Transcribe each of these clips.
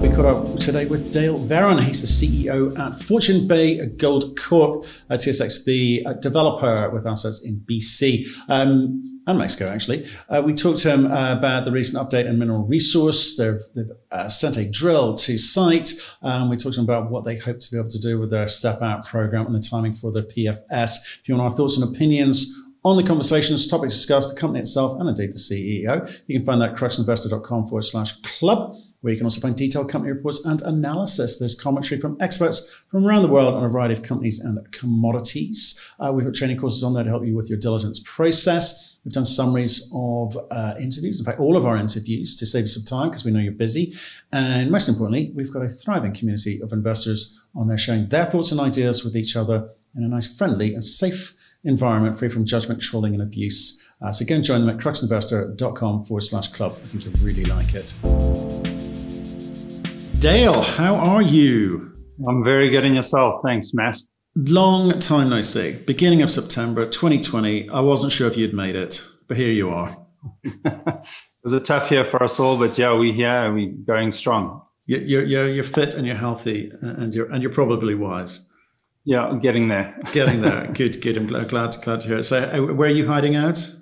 We caught up today with Dale Verran. He's the CEO at Fortune Bay Gold Corp, a TSXV developer with assets in BC um, and Mexico, actually. Uh, we talked to him uh, about the recent update in mineral resource. They've, they've uh, sent a drill to site. Um, we talked to him about what they hope to be able to do with their step out program and the timing for the PFS. If you want our thoughts and opinions on the conversations, topics discussed, the company itself, and indeed the CEO, you can find that at cruxinvestor.com forward slash club where you can also find detailed company reports and analysis. There's commentary from experts from around the world on a variety of companies and commodities. Uh, we've got training courses on there to help you with your diligence process. We've done summaries of uh, interviews, in fact, all of our interviews to save you some time because we know you're busy. And most importantly, we've got a thriving community of investors on there sharing their thoughts and ideas with each other in a nice, friendly, and safe environment free from judgment, trolling, and abuse. Uh, so again, join them at cruxinvestor.com forward slash club. I think you'll really like it. Dale, how are you? I'm very good in yourself. Thanks, Matt. Long time no see. Beginning of September 2020. I wasn't sure if you'd made it, but here you are. it was a tough year for us all, but yeah, we here and we going strong. You're, you're, you're fit and you're healthy, and you're and you're probably wise. Yeah, getting there. getting there. Good, good. I'm glad, glad, glad to hear it. So, uh, where are you hiding out?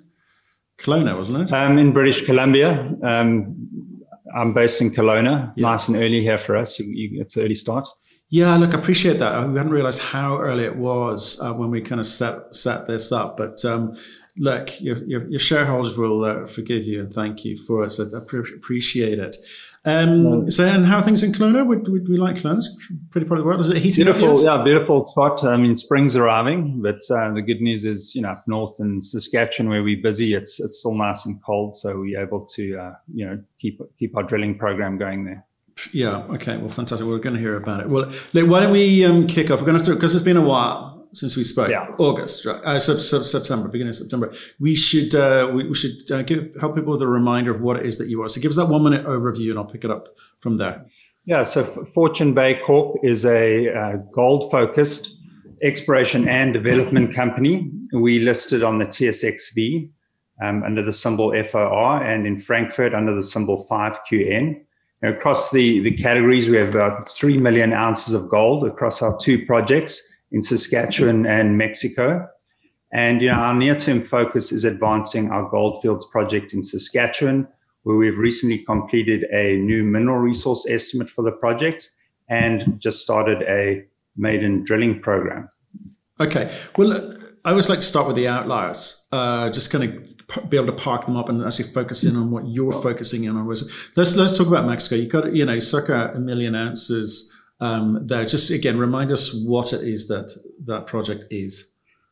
Kelowna, wasn't it? Um, in British Columbia. Um, I'm based in Kelowna. Yeah. Nice and early here for us. You, you, it's an early start. Yeah, look, I appreciate that. We hadn't realized how early it was uh, when we kind of set set this up. But um, look, your, your, your, shareholders will uh, forgive you and thank you for us. I appreciate it. Um, so, and how are things in Kelowna? Would, would we like Kelowna? It's pretty part of the world. Is it heating Beautiful, yeah, beautiful spot. I mean, spring's arriving, but uh, the good news is, you know, up north in Saskatchewan where we're busy, it's it's still nice and cold, so we're able to, uh, you know, keep keep our drilling program going there. Yeah. Okay. Well, fantastic. We're going to hear about it. Well, why don't we um, kick off? We're going to have to because it's been a while since we spoke. Yeah. August, right? Uh, September, beginning of September. We should uh, we, we, should uh, give, help people with a reminder of what it is that you are. So give us that one minute overview, and I'll pick it up from there. Yeah. So Fortune Bay Corp is a uh, gold focused exploration and development company. We listed on the TSXV um, under the symbol FOR, and in Frankfurt under the symbol 5QN. across the, the categories, we have about 3 million ounces of gold across our two projects in Saskatchewan and Mexico. And you know, our near-term focus is advancing our Goldfields project in Saskatchewan, where we've recently completed a new mineral resource estimate for the project and just started a maiden drilling program. Okay. Well, I always like to start with the outliers, uh, just kind of be able to park them up and actually focus in on what you're focusing in on. Let's let's talk about Mexico. You got you know circa a million ounces um, there. Just again, remind us what it is that that project is.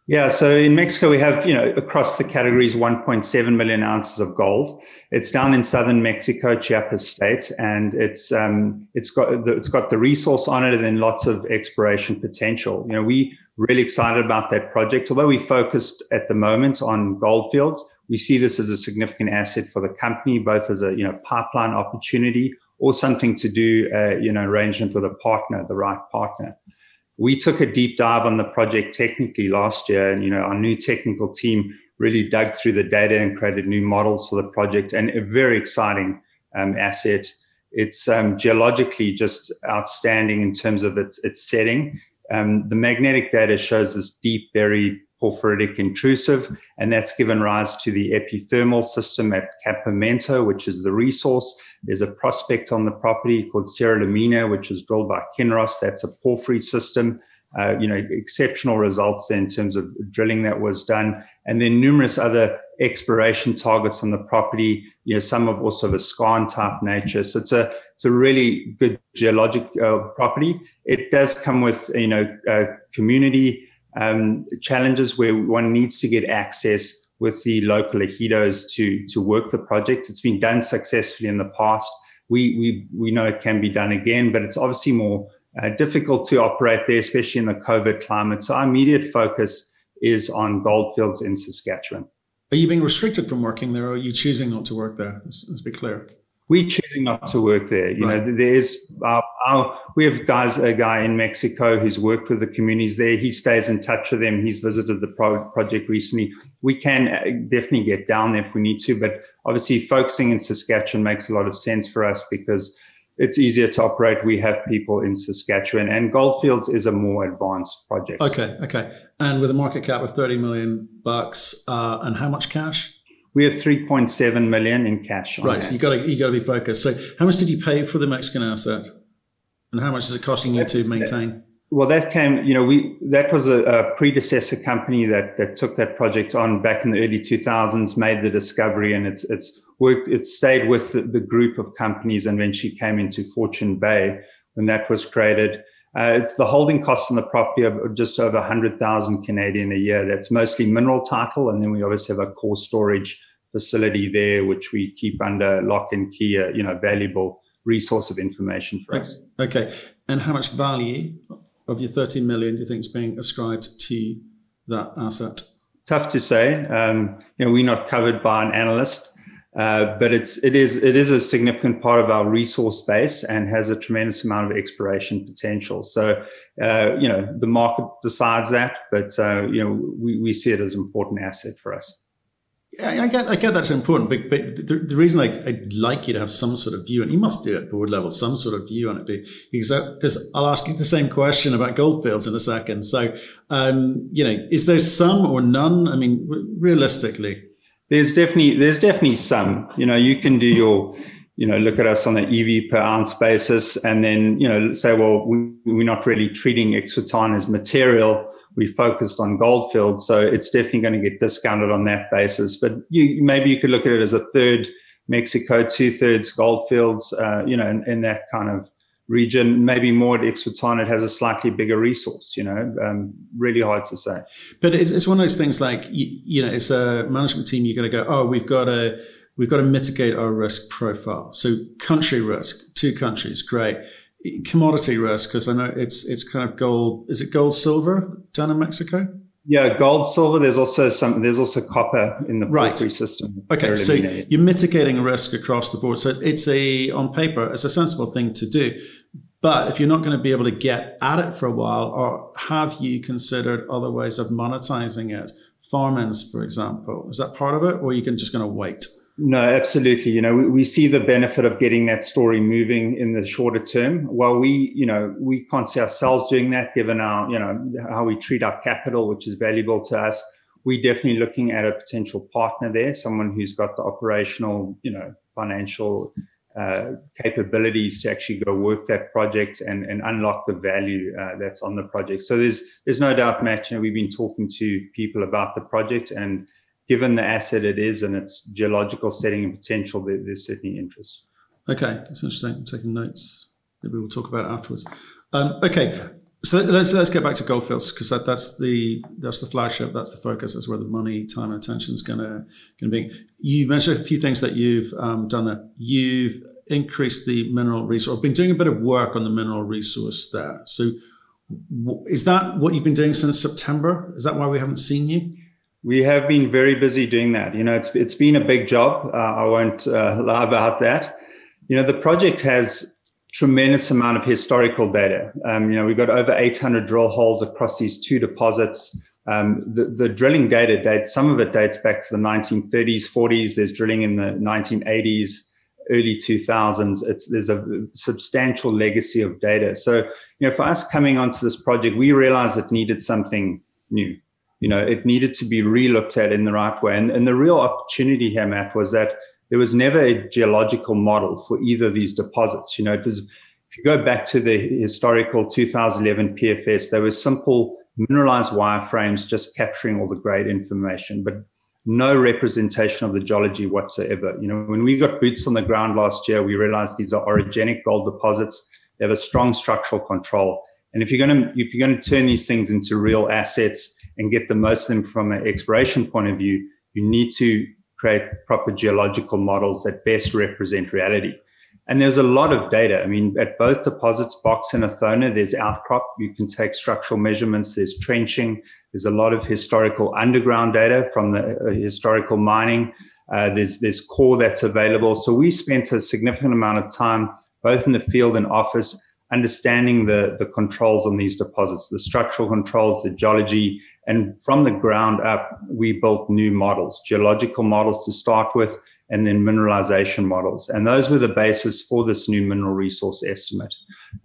Yeah, so in Mexico we have you know across the categories 1.7 million ounces of gold. It's down in southern Mexico, Chiapas state, and it's um, it's got the, it's got the resource on it and then lots of exploration potential. You know, we really excited about that project. Although we focused at the moment on gold fields, we see this as a significant asset for the company, both as a you know pipeline opportunity or something to do, uh, you know, arrangement with a partner, the right partner. We took a deep dive on the project technically last year, and you know, our new technical team really dug through the data and created new models for the project, and a very exciting um, asset. It's um, geologically just outstanding in terms of its its setting. Um, the magnetic data shows this deep, buried porphyritic intrusive, and that's given rise to the epithermal system at Campamento, which is the resource. There's a prospect on the property called Cerro La Mina, which is drilled by Kinross. That's a porphyry system. Uh, you know, exceptional results in terms of drilling that was done, and then numerous other exploration targets on the property. You know, some of also of a skarn type nature. So it's a it's a really good geologic uh, property. It does come with you know community um, challenges where one needs to get access with the local ejidos to to work the project. It's been done successfully in the past. We we we know it can be done again, but it's obviously more uh, difficult to operate there, especially in the COVID climate. So our immediate focus is on goldfields in Saskatchewan. Are you being restricted from working there, or are you choosing not to work there? Let's, let's be clear. We're choosing not to work there. You right. know, there's our, our, we have guys, a guy in Mexico who's worked with the communities there. He stays in touch with them. He's visited the pro- project recently. We can uh, definitely get down there if we need to, but obviously focusing in Saskatchewan makes a lot of sense for us because it's easier to operate. We have people in Saskatchewan, and Goldfields is a more advanced project. Okay, okay. And with a market cap of thirty million bucks, uh, and how much cash? We have 3.7 million in cash. right. So you got to you got to be focused. So how much did you pay for the Mexican asset, and how much is it costing you to maintain? Well, that came. You know, we that was a, a predecessor company that that took that project on back in the early 2000s, made the discovery, and it's it's worked. It stayed with the, the group of companies, and then she came into Fortune Bay when that was created. Uh, it's the holding costs on the property of just over 100,000 Canadian a year. That's mostly mineral title. And then we obviously have a core storage facility there, which we keep under lock and key, a, you know, valuable resource of information for us. Okay. And how much value of your 13 million do you think is being ascribed to that asset? Tough to say. Um, you know, we're not covered by an analyst. Uh, but it's it is it is a significant part of our resource base and has a tremendous amount of exploration potential. So uh, you know the market decides that, but uh, you know we, we see it as an important asset for us. Yeah, I get I get that's important, but, but the, the reason I, I'd like you to have some sort of view, and you must do it at board level, some sort of view on it, because because I'll ask you the same question about goldfields in a second. So um, you know, is there some or none? I mean, realistically, there's definitely there's definitely some. You know, you can do your you know look at us on an EV per ounce basis, and then you know say, well, we, we're not really treating Ixhuatán as material. We focused on goldfield, so it's definitely going to get discounted on that basis. But you maybe you could look at it as a third Mexico, two thirds goldfields. Uh, you know, in, in that kind of region, maybe more at Ixhuatán, it has a slightly bigger resource, you know, um, really hard to say. But it's, it's one of those things like, you, you know, it's a management team, you're going to go, oh, we've got to, we've got to mitigate our risk profile. So country risk, two countries, great. Commodity risk, because I know it's, it's kind of gold, is it gold, silver down in Mexico? Yeah, gold, silver. There's also some. There's also copper in the right. system. Okay, so you're mitigating risk across the board. So it's a on paper, it's a sensible thing to do. But if you're not going to be able to get at it for a while, or have you considered other ways of monetizing it? Farm-ins, for example, is that part of it, or are you can just going to wait? No, absolutely. You know, we, we, see the benefit of getting that story moving in the shorter term. While we, you know, we can't see ourselves doing that given our, you know, how we treat our capital, which is valuable to us. We're definitely looking at a potential partner there, someone who's got the operational, you know, financial uh, capabilities to actually go work that project and, and unlock the value uh, that's on the project. So there's there's no doubt, Matt. You know, we've been talking to people about the project, and given the asset it is and its geological setting and potential, there, there's certainly interest. Okay, that's interesting. I'm taking notes. Maybe we'll talk about it afterwards. Um, okay, so let's let's get back to Goldfields because that, that's the that's the flagship. That's the focus. That's where the money, time, and attention is gonna gonna be. You mentioned a few things that you've um, done there. You've increased the mineral resource. Been doing a bit of work on the mineral resource there. So, is that what you've been doing since September? Is that why we haven't seen you? We have been very busy doing that. You know, it's it's been a big job. Uh, I won't uh, lie about that. You know, the project has tremendous amount of historical data. Um, you know, we've got over 800 drill holes across these two deposits. Um, the, the drilling data dates, some of it dates back to the 1930s, 40s. There's drilling in the 1980s, early 2000s. It's, there's a substantial legacy of data. So, you know, for us coming onto this project, we realized it needed something new. You know, it needed to be relooked at in the right way. And, and the real opportunity here, Matt, was that there was never a geological model for either of these deposits. You know, it was, if you go back to the historical 2011 PFS, there were simple mineralized wireframes just capturing all the grade information, but no representation of the geology whatsoever. You know, when we got boots on the ground last year, we realized these are orogenic gold deposits. They have a strong structural control. And if you're going to, if you're going to turn these things into real assets and get the most of them from an exploration point of view, you need to create proper geological models that best represent reality. And there's a lot of data. I mean, at both deposits, Box and Athona, there's outcrop. You can take structural measurements. There's trenching. There's a lot of historical underground data from the uh, historical mining. Uh, there's there's core that's available. So we spent a significant amount of time both in the field and office understanding the the controls on these deposits, the structural controls, the geology, and from the ground up, we built new models, geological models to start with, and then mineralization models. And those were the basis for this new mineral resource estimate,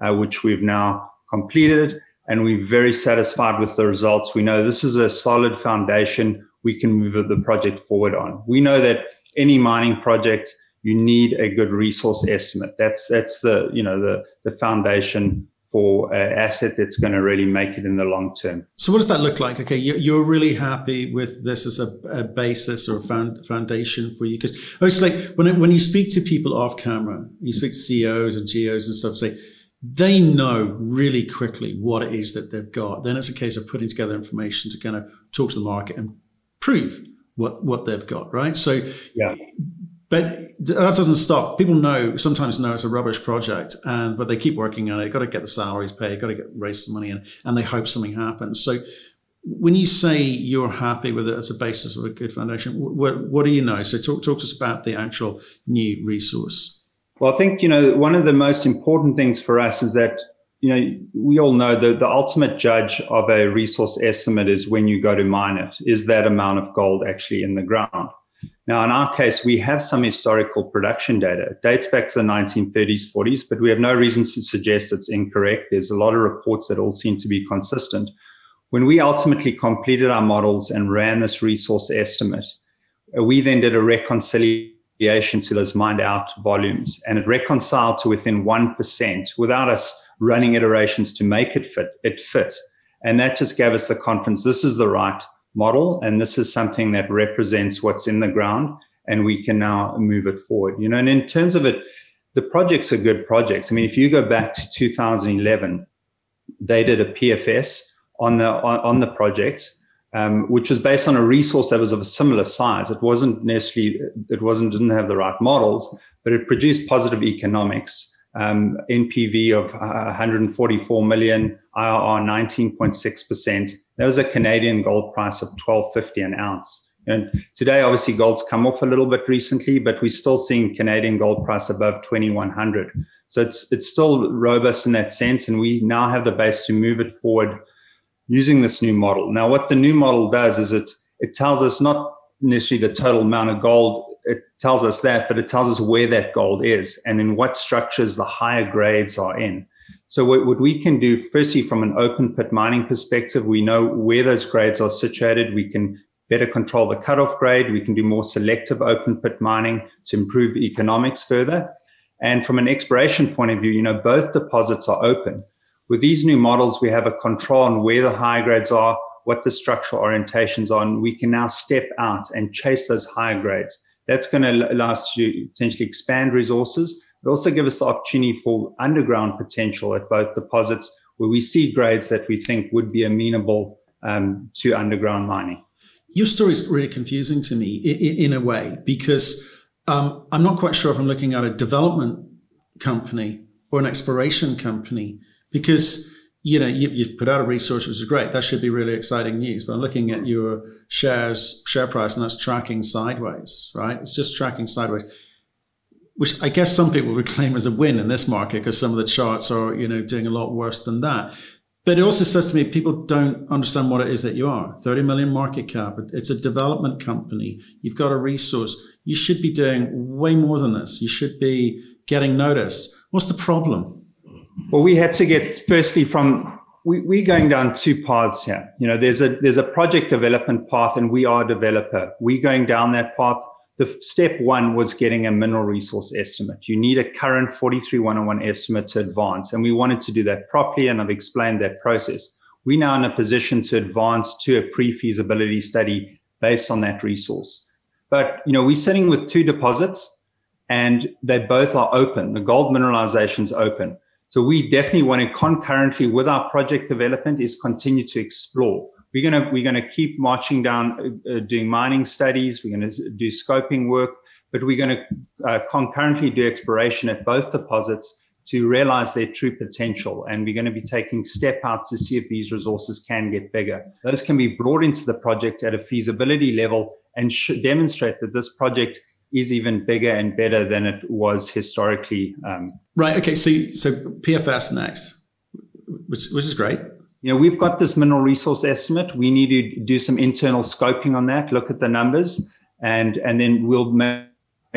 uh, which we've now completed. And we're very satisfied with the results. We know this is a solid foundation we can move the project forward on. We know that any mining project, you need a good resource estimate. That's that's the you know the the foundation for an asset that's going to really make it in the long term. So, what does that look like? Okay, you're really happy with this as a, a basis or a foundation for you because it's like when it, when you speak to people off camera, you speak to CEOs and GEOs and stuff, say they know really quickly what it is that they've got. Then it's a case of putting together information to kind of talk to the market and prove what what they've got, right? So, yeah. But that doesn't stop. People know sometimes know it's a rubbish project, and but they keep working on it. Got to get the salaries paid. Got to get raise some money in, and they hope something happens. So, when you say you're happy with it as a basis of a good foundation, what what do you know? So, talk talk to us about the actual new resource. Well, I think you know one of the most important things for us is that you know we all know that the ultimate judge of a resource estimate is when you go to mine it. Is that amount of gold actually in the ground? Now, in our case, we have some historical production data. It dates back to the 1930s, 40s, but we have no reason to suggest it's incorrect. There's a lot of reports that all seem to be consistent. When we ultimately completed our models and ran this resource estimate, we then did a reconciliation to those mined out volumes, and it reconciled to within 1% without us running iterations to make it fit. It fit. And that just gave us the confidence this is the right model. And this is something that represents what's in the ground and we can now move it forward. You know, and in terms of it, the project's a good project. I mean, if you go back to 2011, they did a PFS on the on, on the project, um, which was based on a resource that was of a similar size. It wasn't necessarily it wasn't didn't have the right models, but it produced positive economics um, NPV of 144 million, IRR 19.6%. That was a Canadian gold price of 12.50 an ounce. And today, obviously, gold's come off a little bit recently, but we're still seeing Canadian gold price above 2100. So it's it's still robust in that sense, and we now have the base to move it forward using this new model. Now, what the new model does is it it tells us not necessarily the total amount of gold it tells us that, but it tells us where that gold is and in what structures the higher grades are in. So what, what we can do, firstly, from an open pit mining perspective, we know where those grades are situated. We can better control the cutoff grade. We can do more selective open pit mining to improve economics further. And from an exploration point of view, you know, both deposits are open. With these new models, we have a control on where the high grades are, what the structural orientations are, and we can now step out and chase those higher grades. That's going to allow us to potentially expand resources, but also give us the opportunity for underground potential at both deposits where we see grades that we think would be amenable um, to underground mining. Your story is really confusing to me in, in a way because um, I'm not quite sure if I'm looking at a development company or an exploration company because you know, you, you put out a resource, which is great. That should be really exciting news. But I'm looking at your shares, share price, and that's tracking sideways, right? It's just tracking sideways, which I guess some people would claim as a win in this market because some of the charts are, you know, doing a lot worse than that. But it also says to me, people don't understand what it is that you are. 30 million market cap. It's a development company. You've got a resource. You should be doing way more than this. You should be getting noticed. What's the problem? Well, we had to get firstly from we, we're going down two paths here. You know, there's a there's a project development path, and we are a developer. We're going down that path. The step one was getting a mineral resource estimate. You need a current 43101 estimate to advance, and we wanted to do that properly. And I've explained that process. We're now in a position to advance to a pre-feasibility study based on that resource. But you know, we're sitting with two deposits, and they both are open. The gold mineralization is open. So we definitely want to concurrently with our project development is continue to explore. We're to, we're to keep marching down, uh, uh doing mining studies. We're to do scoping work, but we're to uh, concurrently do exploration at both deposits to realize their true potential. And we're going to be taking step outs to see if these resources can get bigger. Those can be brought into the project at a feasibility level and demonstrate that this project is even bigger and better than it was historically. Um, right. Okay. So, so PFS next, which, which is great. You know, we've got this mineral resource estimate. We need to do some internal scoping on that, look at the numbers, and and then we'll make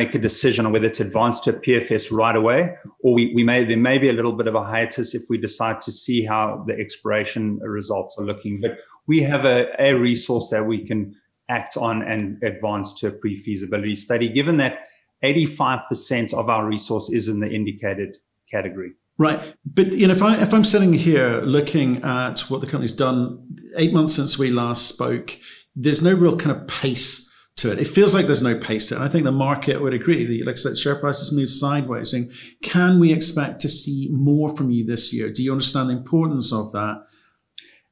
make a decision on whether to advance to a PFS right away, or we, we may there may be a little bit of a hiatus if we decide to see how the exploration results are looking. But we have a, a resource that we can act on and advance to a pre-feasibility study, given that 85% of our resource is in the indicated category. Right, but you know, if I if I'm sitting here looking at what the company's done, eight months since we last spoke, there's no real kind of pace to it. It feels like there's no pace to it. And I think the market would agree. The, like I said, share prices move sideways. Saying, can we expect to see more from you this year? Do you understand the importance of that?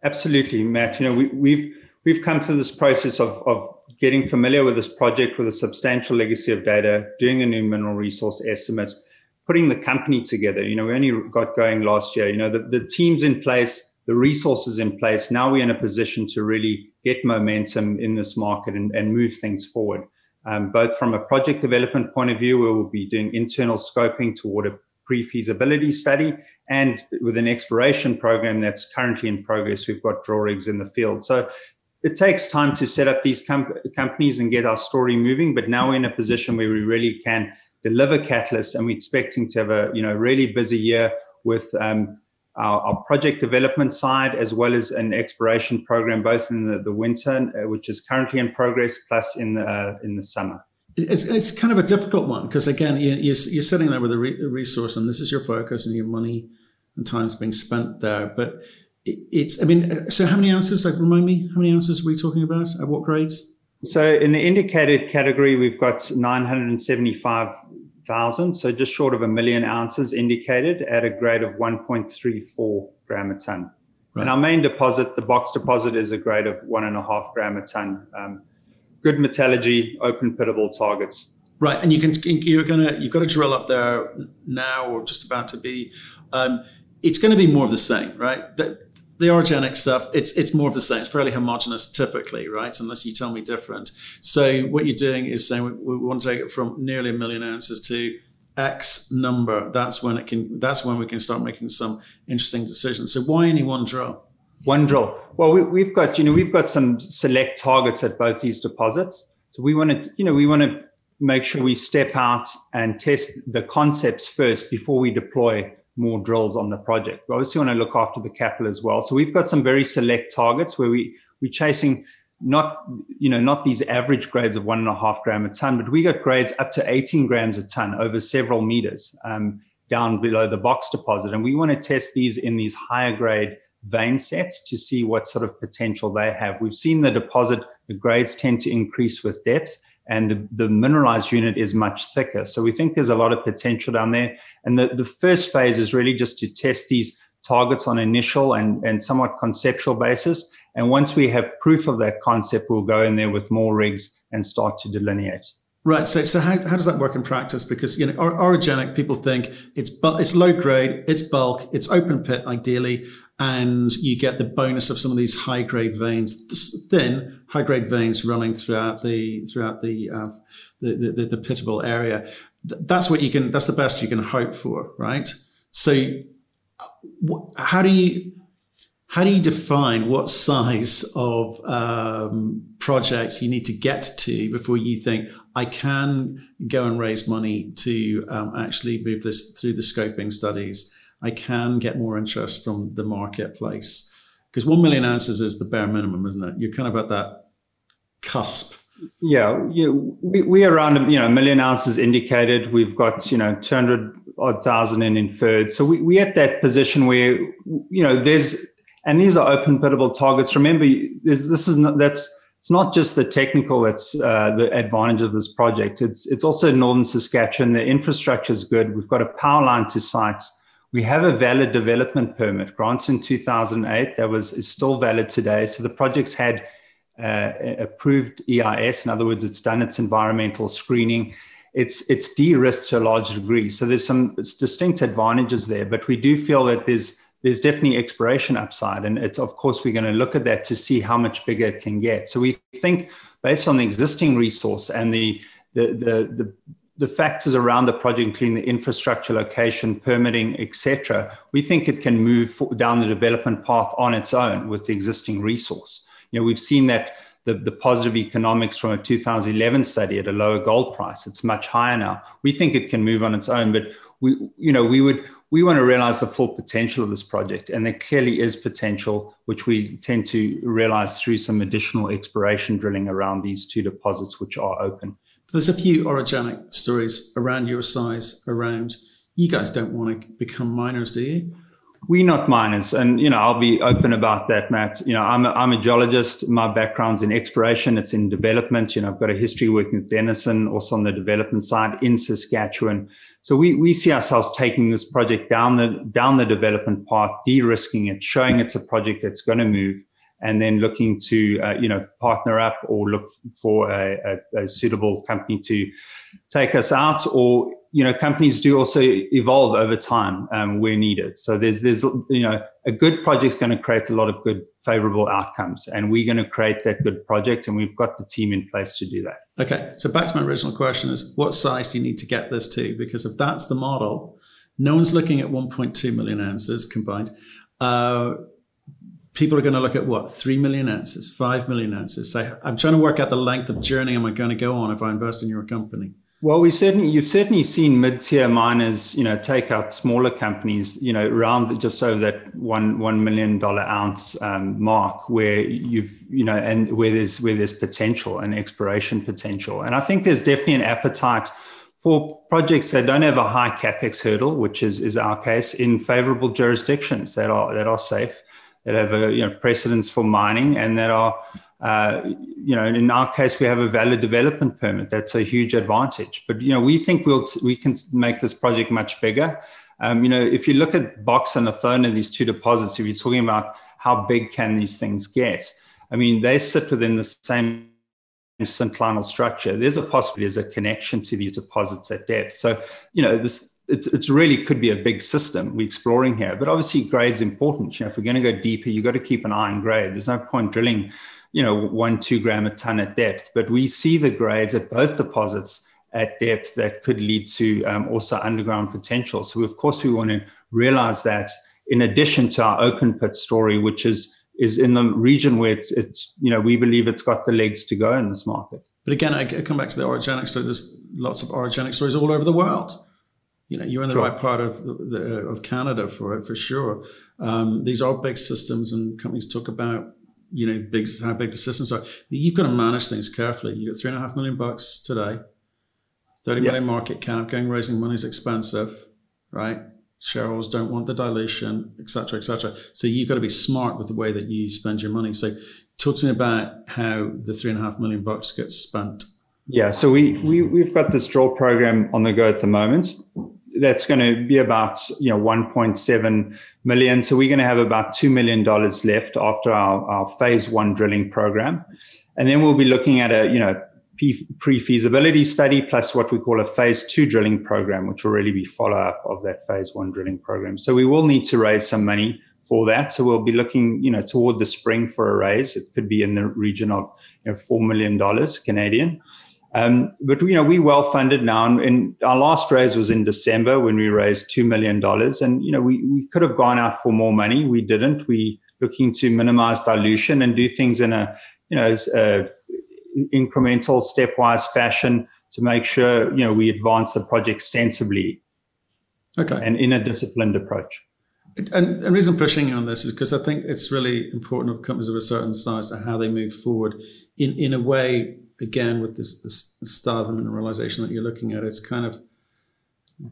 Absolutely, Matt. You know, we, we've we've come to this process of, of getting familiar with this project with a substantial legacy of data, doing a new mineral resource estimate, putting the company together. You know, we only got going last year. You know, the, the team's in place, the resources in place. Now we're in a position to really get momentum in this market and, and move things forward. Um, both from a project development point of view, we will be doing internal scoping toward a pre-feasibility study and with an exploration program that's currently in progress. We've got drill rigs in the field. So it takes time to set up these com- companies and get our story moving, but now we're in a position where we really can deliver catalysts and we're expecting to have a you know really busy year with um, our, our, project development side as well as an exploration program both in the, the winter uh, which is currently in progress plus in the, uh, in the summer. It's, it's kind of a difficult one because again you, you're, you're sitting there with a, re- a resource and this is your focus and your money and time's being spent there. But it's i mean so how many ounces like remind me how many ounces are we talking about at what grades so in the indicated category we've got 975 thousand, so just short of a million ounces indicated at a grade of 1.34 gram a ton. Right. And our main deposit, the box deposit, is a grade of one and a half gram a ton. Um, good metallurgy, open pittable targets. Right, and you can you're gonna you've got to drill up there now or just about to be. Um, it's going to be more of the same, right? That the orogenic stuff, it's it's more of the same. It's fairly homogenous typically, right? Unless you tell me different. So what you're doing is saying we, we want to take it from nearly a million ounces to X number. That's when it can. That's when we can start making some interesting decisions. So why only one drill? One drill. Well, we, have got you know we've got some select targets at both these deposits. So we want to you know we want to make sure we step out and test the concepts first before we deploy more drills on the project. We obviously want to look after the capital as well. So we've got some very select targets where we we're chasing not you know not these average grades of one and a half gram a ton, but we got grades up to 18 grams a ton over several meters um, down below the box deposit, and we want to test these in these higher grade vein sets to see what sort of potential they have. We've seen the deposit, the grades tend to increase with depth, and the, the, mineralized unit is much thicker. So we think there's a lot of potential down there. And the, the first phase is really just to test these targets on initial and, and somewhat conceptual basis. And once we have proof of that concept, we'll go in there with more rigs and start to delineate. Right. So, so how, how does that work in practice? Because you know, orogenic people think it's it's low grade, it's bulk, it's open pit ideally, and you get the bonus of some of these high grade veins, thin high grade veins running throughout the throughout the uh, the, the, the pittable area. That's what you can. That's the best you can hope for, right? So, how do you how do you define what size of um, project you need to get to before you think I can go and raise money to um, actually move this through the scoping studies? I can get more interest from the marketplace because one million ounces is the bare minimum, isn't it? You're kind of at that cusp. Yeah, we, we around you know a million ounces indicated. We've got you know two hundred odd thousand in inferred. So we we at that position where you know there's and these are open pittable targets. Remember, this is not that's it's not just the technical that's uh, the advantage of this project. It's it's also northern Saskatchewan. The infrastructure is good. We've got a power line to sites. We have a valid development permit granted in 2008 that was is still valid today. So the project's had uh, approved EIS. In other words, it's done its environmental screening. it's it's de-risked to a large degree. So there's some distinct advantages there, but we do feel that there's there's definitely exploration upside, and it's of course we're going to look at that to see how much bigger it can get. So we think based on the existing resource and the the the, the the factors around the project, including the infrastructure, location, permitting, etc., we think it can move down the development path on its own with the existing resource. You know, we've seen that the, the positive economics from a 2011 study at a lower gold price. It's much higher now. We think it can move on its own, but we, you know, we would we want to realize the full potential of this project, and there clearly is potential, which we tend to realize through some additional exploration drilling around these two deposits, which are open. There's a few orogenic stories around your size, around you guys don't want to become miners, do you? We're not miners and you know i'll be open about that matt. You know i'm a, I'm a geologist. My background's in exploration. It's in development. You know i've got a history working with denison also on the development side in saskatchewan. So we, we see ourselves taking this project down the down the development path de-risking it showing it's a project that's going to move and then looking to uh, you know partner up or look for a, a, a suitable company to take us out or you know companies do also evolve over time um, where needed. So there's there's you know a good project is going to create a lot of good favorable outcomes and we're going to create that good project and we've got the team in place to do that. Okay so back to my original question is what size do you need to get this to? Because if that's the model no one's looking at 1.2 million ounces combined. Uh, people are going to look at what 3 million ounces 5 million ounces? Say i'm trying to work out the length of journey am i going to go on if i invest in your company well, we certainly you've certainly seen mid-tier miners, you know, take out smaller companies, you know, around just over that one one million dollar ounce um, mark, where you've you know, and where there's where there's potential and exploration potential, and I think there's definitely an appetite for projects that don't have a high capex hurdle, which is is our case, in favorable jurisdictions that are that are safe, that have a you know precedence for mining, and that are uh, you know, in our case, we have a valid development permit. That's a huge advantage. But you know, we think we'll we can make this project much bigger. Um, you know, if you look at Box and Athona, these two deposits, if you're talking about how big can these things get, I mean, they sit within the same synclinal structure. There's a possibility there's a connection to these deposits at depth. So, you know, this it's, it's really could be a big system we're exploring here. But obviously, grade's important. You know, if we're going to go deeper, you've got to keep an eye on grade. There's no point drilling you know, one, two gram a ton at depth. But we see the grades at both deposits at depth that could lead to um, also underground potential. So, of course, we want to realize that in addition to our open pit story, which is is in the region where it's, it's you know we believe it's got the legs to go in this market. But again, I come back to the orogenic story. There's lots of orogenic stories all over the world. You know, you're in the sure. right part of the, of Canada for it for sure. Um, these are big systems, and companies talk about you know, big how big the systems are. You've got to manage things carefully. You got three and a half million bucks today, thirty yep. million market cap. Going raising money is expensive, right? Shareholders don't want the dilution, etc., etc. So you've got to be smart with the way that you spend your money. So talk to me about how the three and a half million bucks gets spent. Yeah, so we, we we've got this draw program on the go at the moment that's going to be about you know 1.7 million. So we're going to have about two million dollars left after our, our phase one drilling program, and then we'll be looking at a you know pre-feasibility study plus what we call a phase two drilling program, which will really be follow-up of that phase one drilling program. So we will need to raise some money for that. So we'll be looking, you know, toward the spring for a raise. It could be in the region of you know, four million dollars Canadian. Um, but you know, we're well funded now, and, and, our last raise was in December when we raised two million dollars. And you know, we we could have gone out for more money. We didn't. We looking to minimize dilution and do things in a you know a incremental, stepwise fashion to make sure you know we advance the project sensibly. Okay. And in a disciplined approach. And the reason I'm pushing on this is because I think it's really important of companies of a certain size and how they move forward in, in a way again with this, this style of realization that you're looking at, it's kind of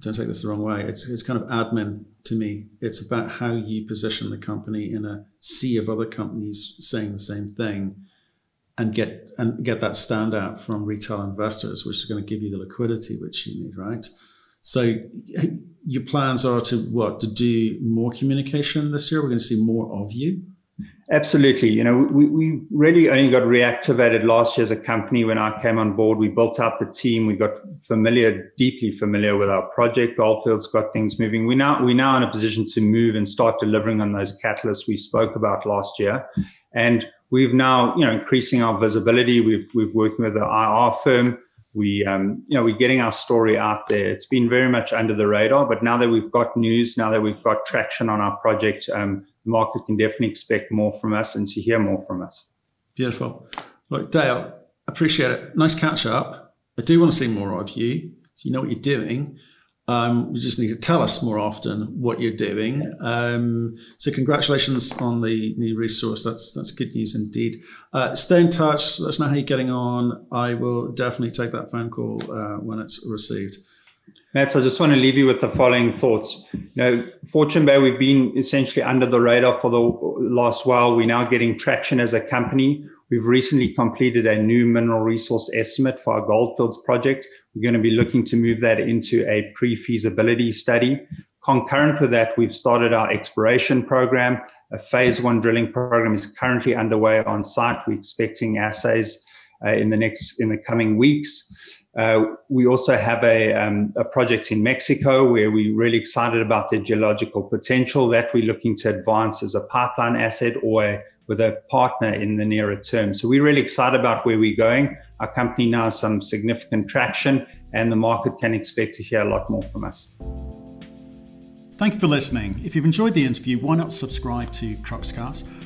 don't take this the wrong way. It's it's kind of admin to me. It's about how you position the company in a sea of other companies saying the same thing, and get and get that standout from retail investors, which is going to give you the liquidity which you need, right? So your plans are to what to do more communication this year. We're going to see more of you Absolutely. You know, we, we really only got reactivated last year as a company when I came on board. We built up the team. We got familiar, deeply familiar with our project. Goldfields got things moving. We now we're now in a position to move and start delivering on those catalysts we spoke about last year. And we've now, you know, increasing our visibility. We've we've working with an IR firm. We um, you know, we're getting our story out there. It's been very much under the radar, but now that we've got news, now that we've got traction on our project, um, the market can definitely expect more from us and to hear more from us. Beautiful. Look, Dale, appreciate it. Nice catch up. I do want to see more of you. So you know what you're doing. Um, you just need to tell us more often what you're doing. Um, so congratulations on the new resource. That's that's good news indeed. Uh, stay in touch. Let us know how you're getting on. I will definitely take that phone call uh, when it's received. Matt, I just want to leave you with the following thoughts. You know, Fortune Bay, we've been essentially under the radar for the last while. We're now getting traction as a company. We've recently completed a new mineral resource estimate for our Goldfields project. We're going to be looking to move that into a pre-feasibility study. Concurrent with that, we've started our exploration program. A phase one drilling program is currently underway on site. We're expecting assays uh, in the next in the coming weeks. Uh, we also have a, um, a project in Mexico where we're really excited about the geological potential that we're looking to advance as a pipeline asset or a, with a partner in the nearer term. So we're really excited about where we're going. Our company now has some significant traction, and the market can expect to hear a lot more from us. Thank you for listening. If you've enjoyed the interview, why not subscribe to Cruxcast